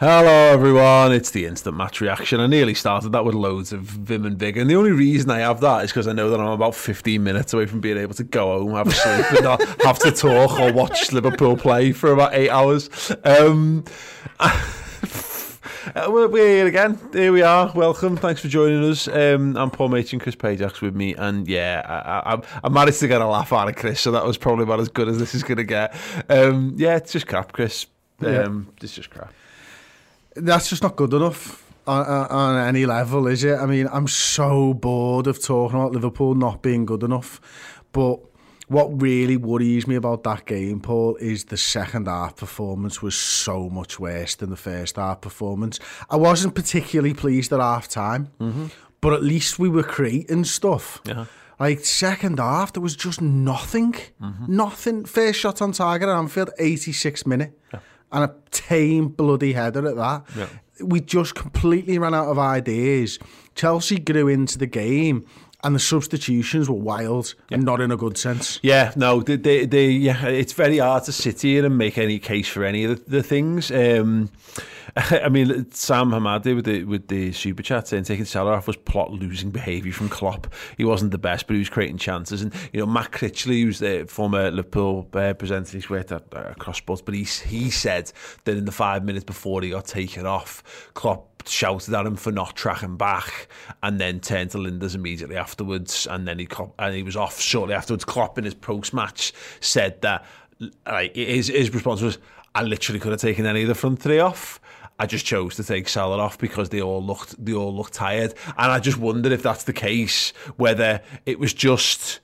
Hello, everyone. It's the instant match reaction. I nearly started that with loads of vim and vigor. And the only reason I have that is because I know that I'm about 15 minutes away from being able to go home, have a sleep, and not have to talk or watch Liverpool play for about eight hours. Um, we're, we're here again. Here we are. Welcome. Thanks for joining us. Um, I'm Paul Machin, Chris Pajak with me. And yeah, I, I, I managed to get a laugh out of Chris, so that was probably about as good as this is going to get. Um, yeah, it's just crap, Chris. Um, Yeah. It's just crap. That's just not good enough on, on, any level, is it? I mean, I'm so bored of talking about Liverpool not being good enough. But what really worries me about that game, Paul, is the second half performance was so much worse than the first half performance. I wasn't particularly pleased at half time, mm-hmm. but at least we were creating stuff. Yeah. Like second half, there was just nothing, mm-hmm. nothing. First shot on target at Anfield, 86 minute, and a tame bloody header at that. Yeah. We just completely ran out of ideas. Chelsea grew into the game, and the substitutions were wild and not in a good sense. Yeah, no, they, they, they, yeah, it's very hard to sit here and make any case for any of the, the things. Um, I mean, Sam Hamadi with the with the super chat saying taking Salah off was plot losing behaviour from Klopp. He wasn't the best, but he was creating chances. And you know, Matt Critchley, who's the former Liverpool uh, presenter, he's worked at uh, Cross Sports, but he he said that in the five minutes before he got taken off, Klopp shouted at him for not tracking back, and then turned to Lijnders immediately afterwards, and then he and he was off shortly afterwards. Klopp in his post match said that like his his response was, "I literally could have taken any of the front three off." I just chose to take Salah off because they all looked they all looked tired, and I just wondered if that's the case, whether it was just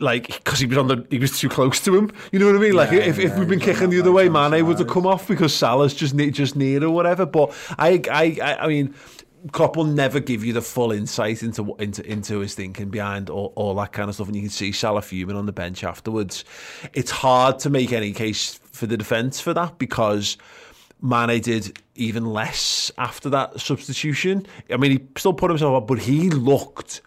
like because he was on the he was too close to him. You know what I mean? Like Yeah, if, if we'd been kicking the other way, Mane would have come off because Salah's just just near or whatever. But I I I, I mean. Klopp will never give you the full insight into into into his thinking behind all, all that kind of stuff, and you can see Salah fuming on the bench afterwards. It's hard to make any case for the defence for that because Mane did even less after that substitution. I mean, he still put himself up, but he looked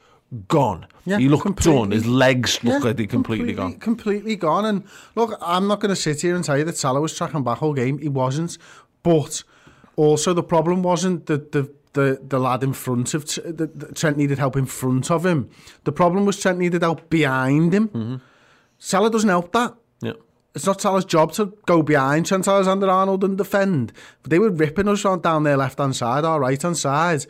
gone. Yeah, he looked completely. done. His legs looked Yeah, like they completely, gone. Completely gone. And look, I'm not going to sit here and tell you that Salah was tracking back whole game. He wasn't. But also the problem wasn't that the the, the lad in front of the, the, Trent needed help in front of him. The problem was Trent needed help behind him. Mm-hmm. Salah doesn't help that. Yeah. It's not Salah's job to go behind Trent Alexander-Arnold and defend. But they were ripping us on down their left-hand side our right-hand side,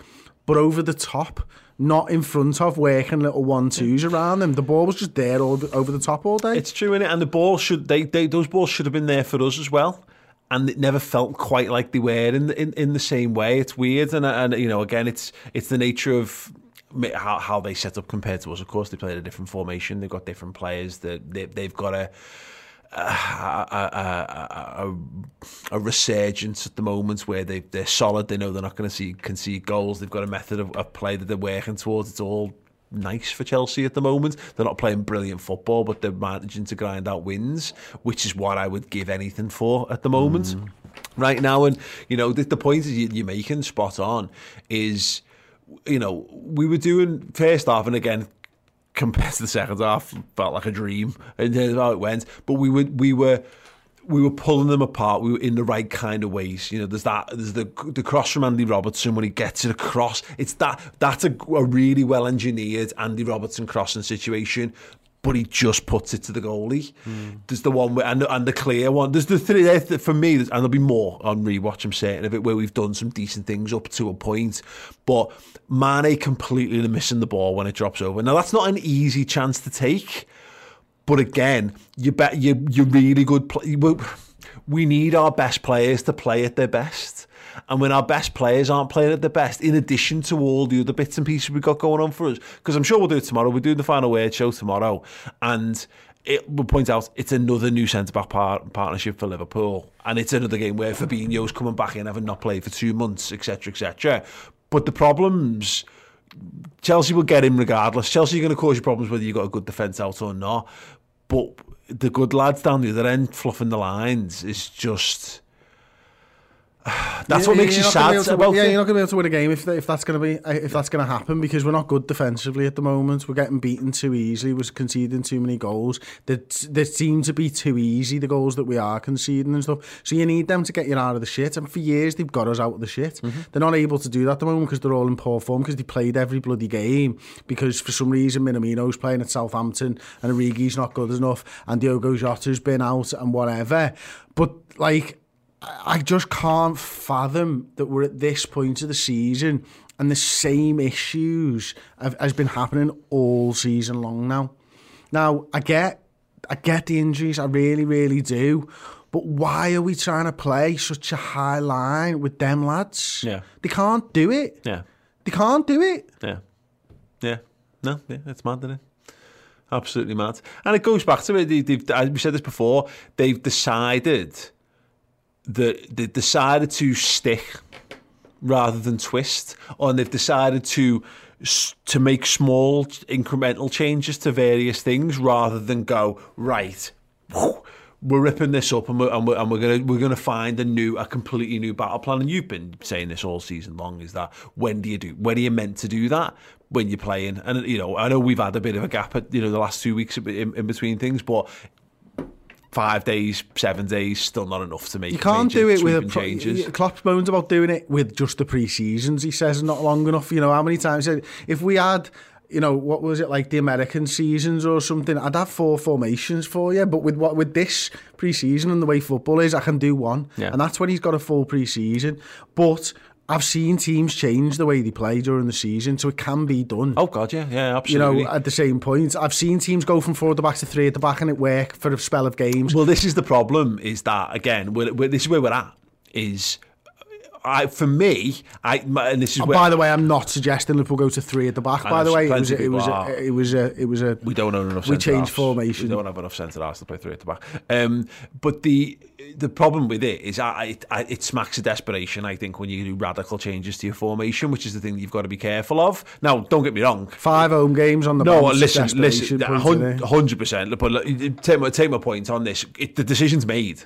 but over the top, not in front of, working little one-twos around them. The ball was just there all, over the top all day. It's true, innit? And the ball should they, they those balls should have been there for us as well. And it never felt quite like they were in in, in the same way. It's weird, and and you know, again, it's it's the nature of how, how they set up compared to us. Of course, they played a different formation. They've got different players. That they, they've got a a, a, a, a resurgence at the moment where they they're solid. They know they're not going to see concede goals. They've got a method of, of play that they're working towards. It's all nice for Chelsea at the moment. They're not playing brilliant football, but they're managing to grind out wins, which is what I would give anything for at the moment. Mm. Right now, and you know the, the point is you, you're making spot on is you know we were doing first half, and again compared to the second half, felt like a dream in terms of how it went. But we were we were we were pulling them apart. We were in the right kind of ways. You know, there's that. There's the the cross from Andy Robertson when he gets it across. It's that. That's a, a really well engineered Andy Robertson crossing situation. But he just puts it to the goalie. Hmm. There's the one where, and, the- and the clear one. There's the three there for me, and there'll be more on rewatch. I'm certain of it where we've done some decent things up to a point, but Mane completely missing the ball when it drops over. Now that's not an easy chance to take. But again, you bet you you're really good. Play, we- need our best players to play at their best. And when our best players aren't playing at their best, in addition to all the other bits and pieces we've got going on for us, because I'm sure we'll do it tomorrow. We're doing the final word show tomorrow, and it will point out it's another new centre back par- partnership for Liverpool, and it's another game where Fabinho's coming back in, having not played for two months, etc., etc. But the problems Chelsea will get him regardless. Chelsea are going to cause you problems whether you've got a good defence out or not. But the good lads down the other end fluffing the lines is just. That's Yeah, what makes you not gonna be sad to about Yeah, it. you're not going to be able to win a game if, if that's going to be if that's going to happen because we're not good defensively at the moment. We're getting beaten too easily. We're conceding too many goals. They, they seem to be too easy the goals that we are conceding and stuff. So you need them to get you out of the shit. And for years they've got us out of the shit. Mm-hmm. They're not able to do that at the moment because they're all in poor form because they played every bloody game because for some reason Minamino's playing at Southampton and Origi's not good enough and Diogo Jota's been out and whatever. But like. I just can't fathom that we're at this point of the season and the same issues have, has been happening all season long now. Now I get, I get the injuries, I really, really do. But why are we trying to play such a high line with them lads? Yeah. they can't do it. Yeah, They can't do it. yeah, yeah. No, yeah, it's mad, isn't it? Absolutely mad. And it goes back to it. They, they've, as we said this before, they've decided that they decided to stick rather than twist, or they've decided to to make small incremental changes to various things rather than go right. whew, We're ripping this up, and we're, and we're, and we're gonna we're gonna find a new, a completely new battle plan. And you've been saying this all season long. Is that when do you do? When are you meant to do that? When you're playing, and you know, I know we've had a bit of a gap at you know the last two weeks in, in between things, but five days, seven days, still not enough to make. You can't major do it with a sweeping pro- changes. Klopp moans about doing it with just the pre-seasons. He says not long enough. You know how many times said, if we had. You know what was it like the American seasons or something? I'd have four formations for you, but with what with this pre-season and the way football is, I can do one, Yeah. and that's when he's got a full pre-season. But I've seen teams change the way they play during the season, so it can be done. Oh God, yeah, yeah, absolutely. you know, at the same point, I've seen teams go from four at the back to three at the back, and it work for a spell of games. Well, this is the problem. Is that again? We're, we're, this is where we're at. Is I for me, I my- and this is And where by the way, I'm not suggesting Liverpool go to three at the back. By the way, it was a, it was a, it was a it was a we don't own enough. we changed halves. formation. We don't have enough centre halves to play three at the back. Um, but the the problem with it is, I, I, it smacks of desperation. I think when you do radical changes to your formation, which is the thing you've got to be careful of. Now, don't get me wrong. Five home games on the No, listen, listen, point in it. hundred percent. But take my take my point on this. It, the decision's made.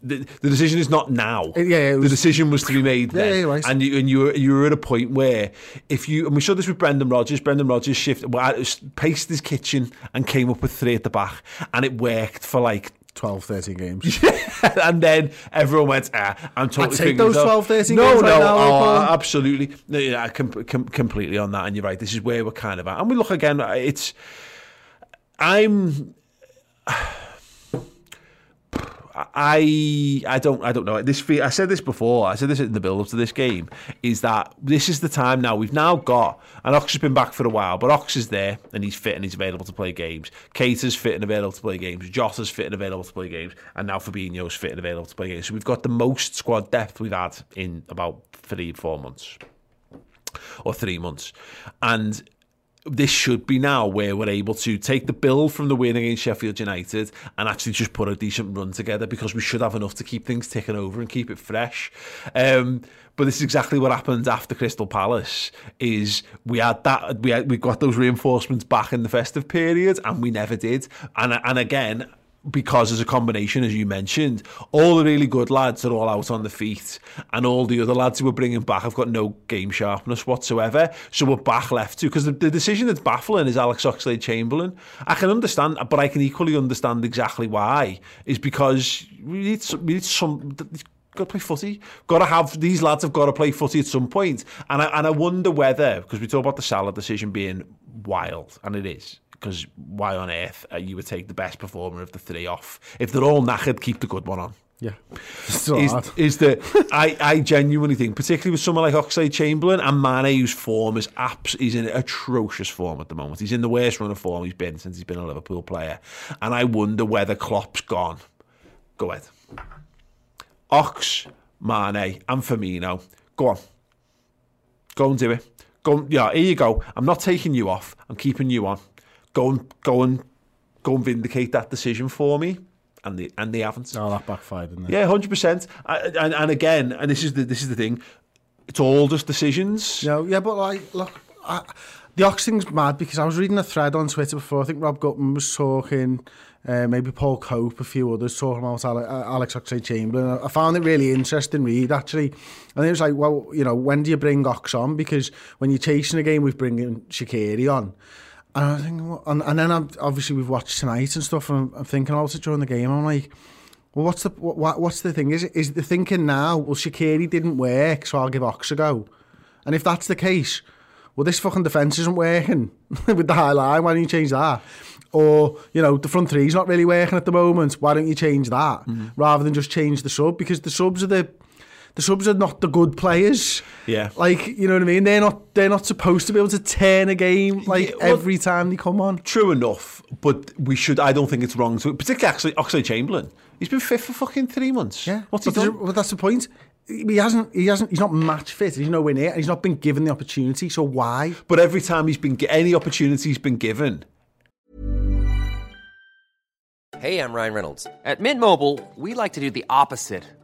The, the decision is not now. It- yeah, it the decision was to be made then, yeah, right. and you and you were you were at a point where if you and we saw this with Brendan Rodgers. Brendan Rodgers shifted, well, paced his kitchen and came up with three at the back, and it worked for like 12, 13 games. and then everyone went, ah, I'm totally I'd take those this 12, 13 no, games right no, oh, absolutely. No, yeah, I com- com- completely on that, and you're right. This is where we're kind of at. And we look again, it's. I'm. I I don't I don't know this. I said this before. I said this in the build up to this game. Is that this is the time now? We've now got and Ox has been back for a while, but Ox is there and he's fit and he's available to play games. Keita's fit and available to play games. Jota's fit and available to play games, and now Fabinho's fit and available to play games. So we've got the most squad depth we've had in about three four months or three months, and this should be now where we're able to take the bill from the win against Sheffield United and actually just put a decent run together because we should have enough to keep things ticking over and keep it fresh. Um, but this is exactly what happened after Crystal Palace. Is we had that we had, we got those reinforcements back in the festive period and we never did. And and again. Because as a combination, as you mentioned, all the really good lads are all out on the feet, and all the other lads who we're bringing back have got no game sharpness whatsoever. So we're back left to because the, the decision that's baffling is Alex Oxlade Chamberlain. I can understand, but I can equally understand exactly why. Is because we need some, we need some. Got to play footy. Got to have these lads have got to play footy at some point, and I and I wonder whether because we talk about the Salah decision being wild, and it is because why on earth uh, you would take the best performer of the three off? If they're all knackered, keep the good one on. Yeah. Is, is the I, I genuinely think, particularly with someone like Oxlade Chamberlain and Mane, whose form is apps, he's in atrocious form at the moment. He's in the worst run of form he's been since he's been a Liverpool player, and I wonder whether Klopp's gone. Go ahead. Ox, Mane, and Firmino. Go on. Go and do it. Go. Yeah, here you go. I'm not taking you off. I'm keeping you on go and go and go and vindicate that decision for me. And they and they haven't. Oh, that backfired, didn't it? Yeah, hundred percent. And and again, and this is the this is the thing. It's all just decisions. No, yeah, but like, look, I, the Ox thing's mad because I was reading a thread on Twitter before. I think Rob Gutman was talking, uh, maybe Paul Cope, a few others talking about Alex Oxlade-Chamberlain. I found it really interesting read actually. And it was like, well, you know, when do you bring Ox on? Because when you're chasing a game with bringing Shaqiri on. And I think, and, and then I'm, obviously we've watched tonight and stuff, and I'm, I'm thinking about it during the game. I'm like, well, what's the what, what's the thing? Is it, is the thinking now? Well, Shaqiri didn't work, so I'll give Ox a go. And if that's the case, well, this fucking defence isn't working with the high line. Why don't you change that? Or you know, the front three's not really working at the moment. Why don't you change that mm-hmm. rather than just change the sub? Because the subs are the the subs are not the good players. Yeah. Like, you know what I mean? They're not they're not supposed to be able to turn a game like yeah, well, every time they come on. True enough, but we should I don't think it's wrong to particularly actually Oxlade Chamberlain. He's been fit for fucking three months. Yeah. What's he done? Well, that's the point. He hasn't. He hasn't. He's not match fit. He's nowhere near. He's not been given the opportunity. So why? But every time he's been any opportunity he's been given. Hey, I'm Ryan Reynolds. At Mint Mobile, we like to do the opposite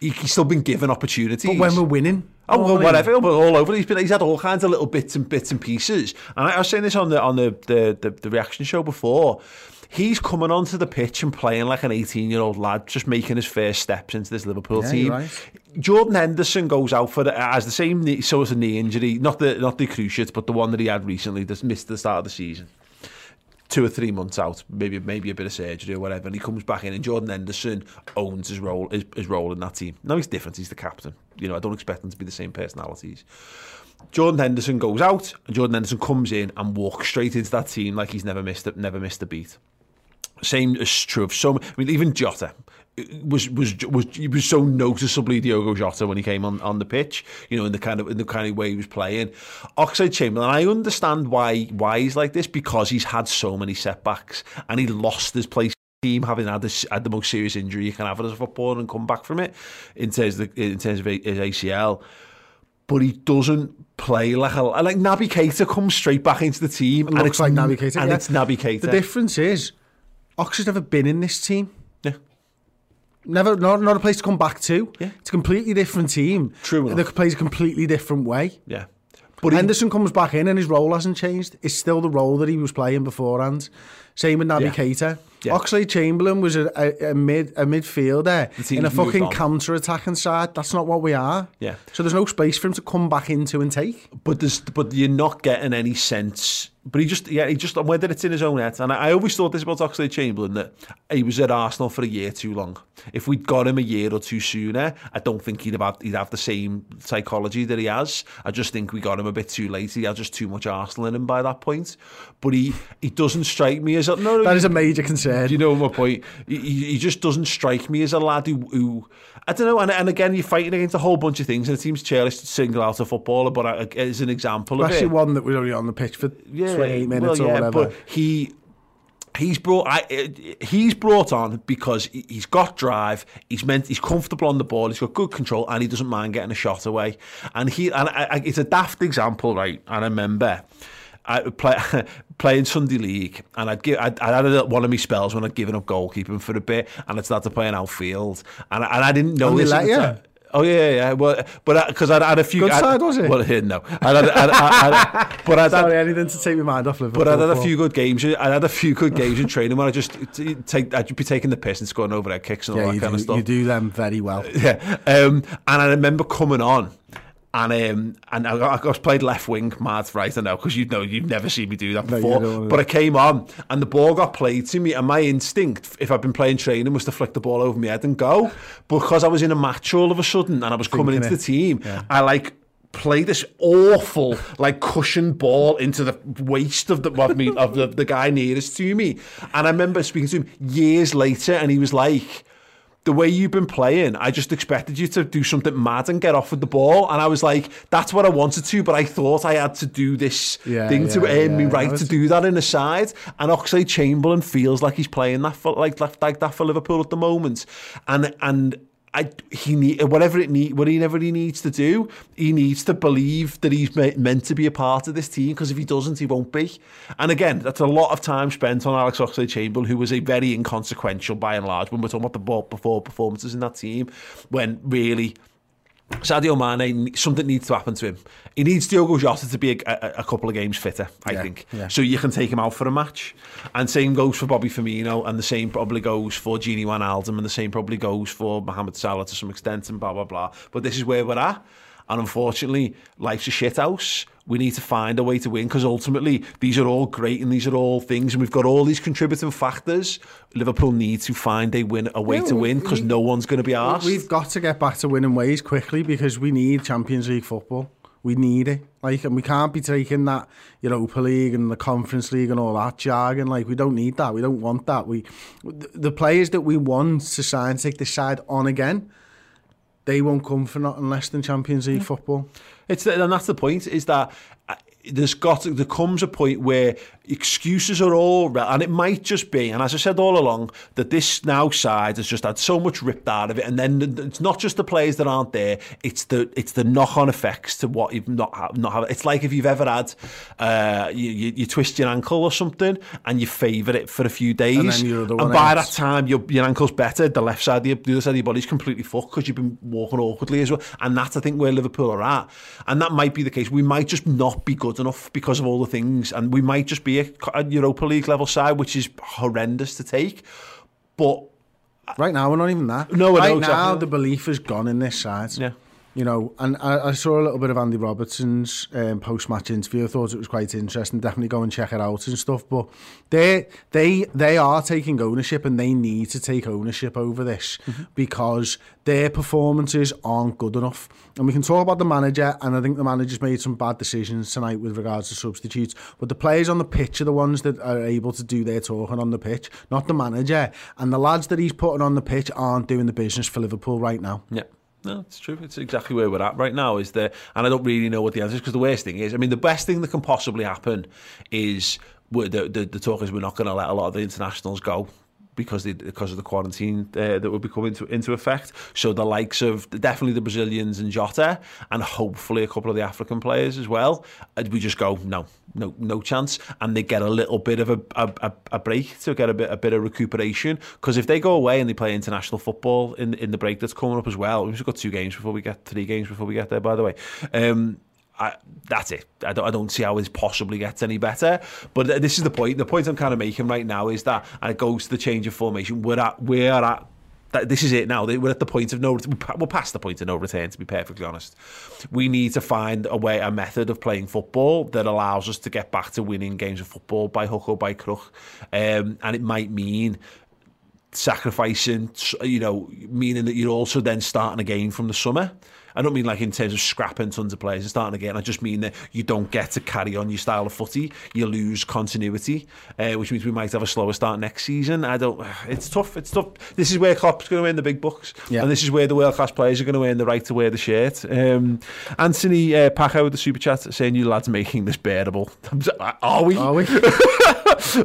He's still been given opportunities. But when we're winning, Oh, well, whatever, oh, but all over. He's been, he's had all kinds of little bits and bits and pieces. And I, I was saying this on the on the, the, the, the reaction show before. He's coming onto the pitch and playing like an 18 year old lad, just making his first steps into this Liverpool Yeah, team. right. Jordan Henderson goes out for the, has the same knee, sort of knee injury, not the not the cruciate, but the one that he had recently, that's missed the start of the season. Two or three months out, maybe maybe a bit of surgery or whatever, and he comes back in, and Jordan Henderson owns his role his, his role in that team. Now he's different; he's the captain. You know, I don't expect them to be the same personalities. Jordan Henderson goes out, and Jordan Henderson comes in and walks straight into that team like he's never missed it, never missed a beat. Same is true of some. I mean, even Jota was was was he was so noticeably Diogo Jota when he came on, on the pitch. You know, in the kind of in the kind of way he was playing. Oxlade Chamberlain. I understand why why he's like this because he's had so many setbacks and he lost his place team having had, this, had the most serious injury you can have as a footballer and come back from it in terms of, the, in terms of his ACL. But he doesn't play like a like Naby Keita comes straight back into the team. It and looks it's like Naby Keita, and yeah. it's Naby Keita. The difference is, Oxford's never been in this team. Never, not, not a place to come back to. Yeah. It's a completely different team. True enough. That plays a completely different way. yeah, but he, Henderson comes back in and his role hasn't changed. It's still the role that he was playing beforehand. Same with Naby Yeah. Keita. Yeah. Oxlade Chamberlain was a, a, a mid a midfielder in a fucking counter attacking side. That's not what we are. Yeah. So there's no space for him to come back into and take. but there's but you're not getting any sense. But he just yeah he just whether it's in his own head. And I, I always thought this about Oxlade Chamberlain that he was at Arsenal for a year too long. If we'd got him a year or two sooner, I don't think he'd have he'd have the same psychology that he has. I just think we got him a bit too late. He had just too much Arsenal in him by that point. But he he doesn't strike me as a no. That is a major concern. You know my point? He, he just doesn't strike me as a lad who, who I don't know. And, and again, you're fighting against a whole bunch of things, and it seems churlish to single out a footballer, but as an example of Especially it, one that was only on the pitch for 28 minutes well, or yeah, whatever. But he. He's brought. I, eh, he's brought on because he- he's got drive. He's meant. He's comfortable on the ball. He's got good control, and he doesn't mind getting a shot away. And he. And I, I, it's a daft example, right? And I remember. I would play playing Sunday League, and I'd give I'd, I'd had one of my spells when I'd given up goalkeeping for a bit, and I'd started playing outfield, and I, and I didn't know And this. let you? Oh yeah, yeah. Well, but because I'd had a few. Good I'd- side, was it? Well, here no. I'd had, I'd, I'd, I'd, but I'd had, Sorry, anything to take my mind off Liverpool. but I'd had a few good games. I had a few good games in training where I just take. I'd be taking the piss and scoring overhead kicks and all Yeah, that kind do, of stuff. you do them very well. Yeah. Um, and I remember coming on. And um, and I, I was played left wing, mad right, I know, because you know you've never seen me do that No, before. don't. but I came on, and the ball got played to me, and my instinct, if I'd been playing training, was to flick the ball over my head and go. Because I was in a match all of a sudden, and I was coming into Thinking the it. team, I like play this awful like cushion ball into the waist of the of me of the, the guy nearest to me and I remember speaking to him years later and he was like the way you've been playing, I just expected you to do something mad and get off with the ball. And I was like, that's what I wanted to, but I thought I had to do this Yeah, thing to yeah, me right was- to do that in the side. And Oxlade Chamberlain feels like he's playing that for like, like, like that for Liverpool at the moment. And and I, he need whatever it need whatever he needs to do. He needs to believe that he's me- meant to be a part of this team because if he doesn't, he won't be. And again, that's a lot of time spent on Alex Oxlade-Chamberlain, who was a very inconsequential by and large when we're talking about the ball before performances in that team. When really. Sadio Mane, something needs to happen to him. He needs Diogo Jota to be a, a, a couple of games fitter, I Yeah, think. yeah. So you can take him out for a match. And same goes for Bobby Firmino, and the same probably goes for Gini Wijnaldum, and the same probably goes for Mohamed Salah to some extent, and blah, blah, blah. But this is where we're at. And unfortunately, life's a shithouse. We need to find a way to win because ultimately these are all great and these are all things, and we've got all these contributing factors. Liverpool need to find a win, a way to win because no one's going to be asked. We've got to get back to winning ways quickly because we need Champions League football. We need it. Like, and we can't be taking that Europa League and the Conference League and all that jargon. Like, we don't need that. We don't want that. We, the the players that we want to sign, take the side on again, they won't come for nothing less than Champions League football. It's and that's the point is that uh, there's got to, there comes a point where excuses are all and it might just be and as I said all along that this now side has just had so much ripped out of it and then it's not just the players that aren't there it's the it's the knock-on effects to what you've not not have it's like if you've ever had uh, you, you, you twist your ankle or something and you favour it for a few days And then your other one by hurts. that time your, your ankle's better the left side of your, the other side of your body's completely fucked because you've been walking awkwardly as well and that's I think where Liverpool are at and that might be the case we might just not be good enough because of all the things and we might just be a, a Europa League level side which is horrendous to take but Right now, we're not even that. No, right know now, the belief has gone in this side. Yeah. You know, and I, I saw a little bit of Andy Robertson's um, post-match interview. I thought it was quite interesting. Definitely go and check it out and stuff. But they they they are taking ownership, and they need to take ownership over this because their performances aren't good enough. And we can talk about the manager, and I think the manager's made some bad decisions tonight with regards to substitutes. But the players on the pitch are the ones that are able to do their talking on the pitch, not the manager. And the lads that he's putting on the pitch aren't doing the business for Liverpool right now. Yeah. No, it's true. It's exactly where we're at right now. Is there, and I don't really know what the answer is because the worst thing is, I mean, the best thing that can possibly happen is the the, the talk is we're not going to let a lot of the internationals go because they, because of the quarantine uh, that would be coming into, into effect. So the likes of definitely the Brazilians and Jota, and hopefully a couple of the African players as well. And we just go no, no, no chance, and they get a little bit of a a, a break to get a bit a bit of recuperation. Because if they go away and they play international football in in the break that's coming up as well, we've got two games before we get three games before we get there. By the way. Um, I, that's it. I don't, I don't see how it possibly gets any better. But this is the point. The point I'm kind of making right now is that, and it goes to the change of formation. We're at, we're at. That, this is it now. We're at the point of no. We're past the point of no return. To be perfectly honest, we need to find a way, a method of playing football that allows us to get back to winning games of football by hook or by crook. Um, and it might mean sacrificing, you know, meaning that you're also then starting again from the summer. I don't mean like in terms of scrapping tons of players and starting again. I just mean that you don't get to carry on your style of footy. You lose continuity, uh, which means we might have a slower start next season. I don't. It's tough. It's tough. This is where Klopp's going to win the big bucks, Yeah. and this is where the world class players are going to win the right to wear the shirt. Um, Anthony uh, Paco with the super chat saying, "You lads making this bearable." Are we? Are we?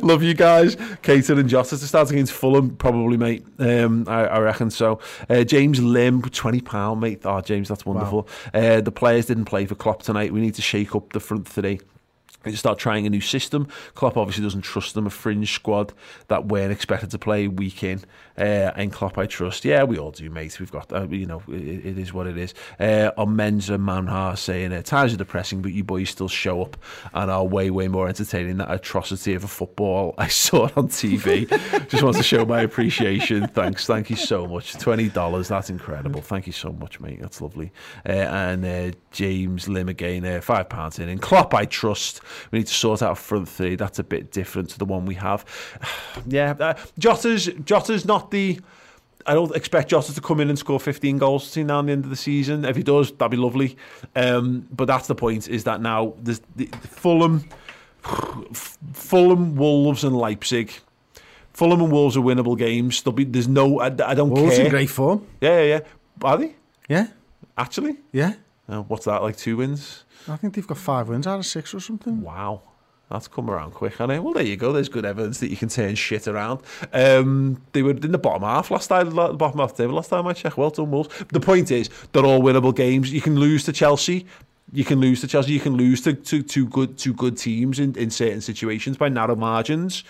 Love you guys. Keita and Jota to start against Fulham, probably, mate. Um, I, I reckon so. Uh, James Lim, £20, mate. Oh, James, that's wonderful. Uh, the players didn't play for Klopp tonight. We need to shake up the front three. To start trying a new system. Klopp obviously doesn't trust them. A fringe squad that weren't expected to play week in. Uh, and Klopp, I trust. Yeah, we all do, mate. We've got, uh, you know, it, it is what it is. Uh, on Menza Manhar saying, uh, times are depressing, but you boys still show up and are way, way more entertaining. That atrocity of a football I saw it on TV. Just want to show my appreciation. Thanks. Thank you so much. $20. That's incredible. Thank you so much, mate. That's lovely. Uh, and uh, James Lim again, uh, £5 in. And Klopp, I trust. We need to sort out front three. That's a bit different to the one we have. yeah, uh, Jota's Jota's not the. I don't expect Jota to come in and score 15 goals between now and the end of the season. If he does, that'd be lovely. Um, but that's the point: is that now there's the, Fulham, Fulham, Wolves, and Leipzig. Fulham and Wolves are winnable games. There'll be there's no. I, I don't care. Wolves care. in great form. Yeah, yeah, yeah. Are they Yeah, actually? yeah. Uh, what's that like? Two wins. I think they've got five wins out of six or something. Wow. That's come around quick, hasn't it? Well, there you go. There's good evidence that you can turn shit around. Um, they were in the bottom half last time, the bottom half table last time I checked. Well done, Wolves. The point is, they're all winnable games. You can lose to Chelsea, you can lose to Chelsea, you can lose to, to, to good to good teams in, in certain situations by narrow margins.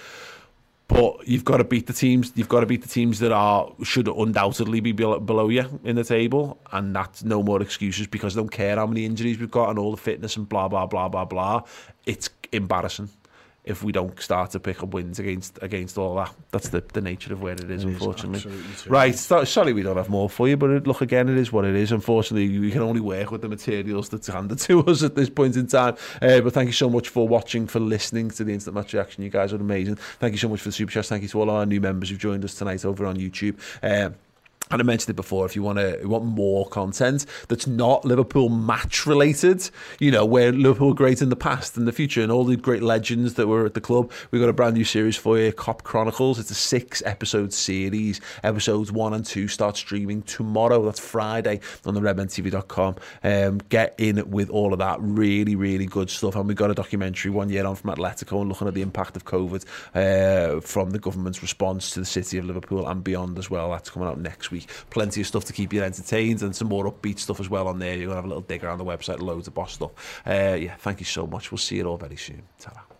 But you've got to beat the teams. You've got to beat the teams that are should undoubtedly be below, you in the table, and that's no more excuses because don't care how many injuries we've got and all the fitness and blah blah blah blah blah. It's embarrassing if we don't start to pick up wins against against all that. That's the, the nature of where it is, it unfortunately. Is right, so, sorry we don't have more for you, but it, look, again, it is what it is. Unfortunately, we can only work with the materials that's handed to us at this point in time. Uh, but thank you so much for watching, for listening to the Instant Match Reaction. You guys are amazing. Thank you so much for the super chats. Thank you to all our new members who've joined us tonight over on YouTube. Um, and I mentioned it before. If you want to want more content that's not Liverpool match related, you know where Liverpool great in the past and the future, and all the great legends that were at the club, we've got a brand new series for you, Kop Chronicles. It's a six episode series. Episodes one and two start streaming tomorrow. That's Friday on the RedmenTV.com. Um, get in with all of that. Really, really good stuff. And we got a documentary one year on from Atletico and looking at the impact of COVID uh, from the government's response to the city of Liverpool and beyond as well. That's coming out next week. Plenty of stuff to keep you entertained and some more upbeat stuff as well on there. You're going to have a little dig around the website, loads of boss stuff. Uh, yeah, thank you so much. We'll see you all very soon. ta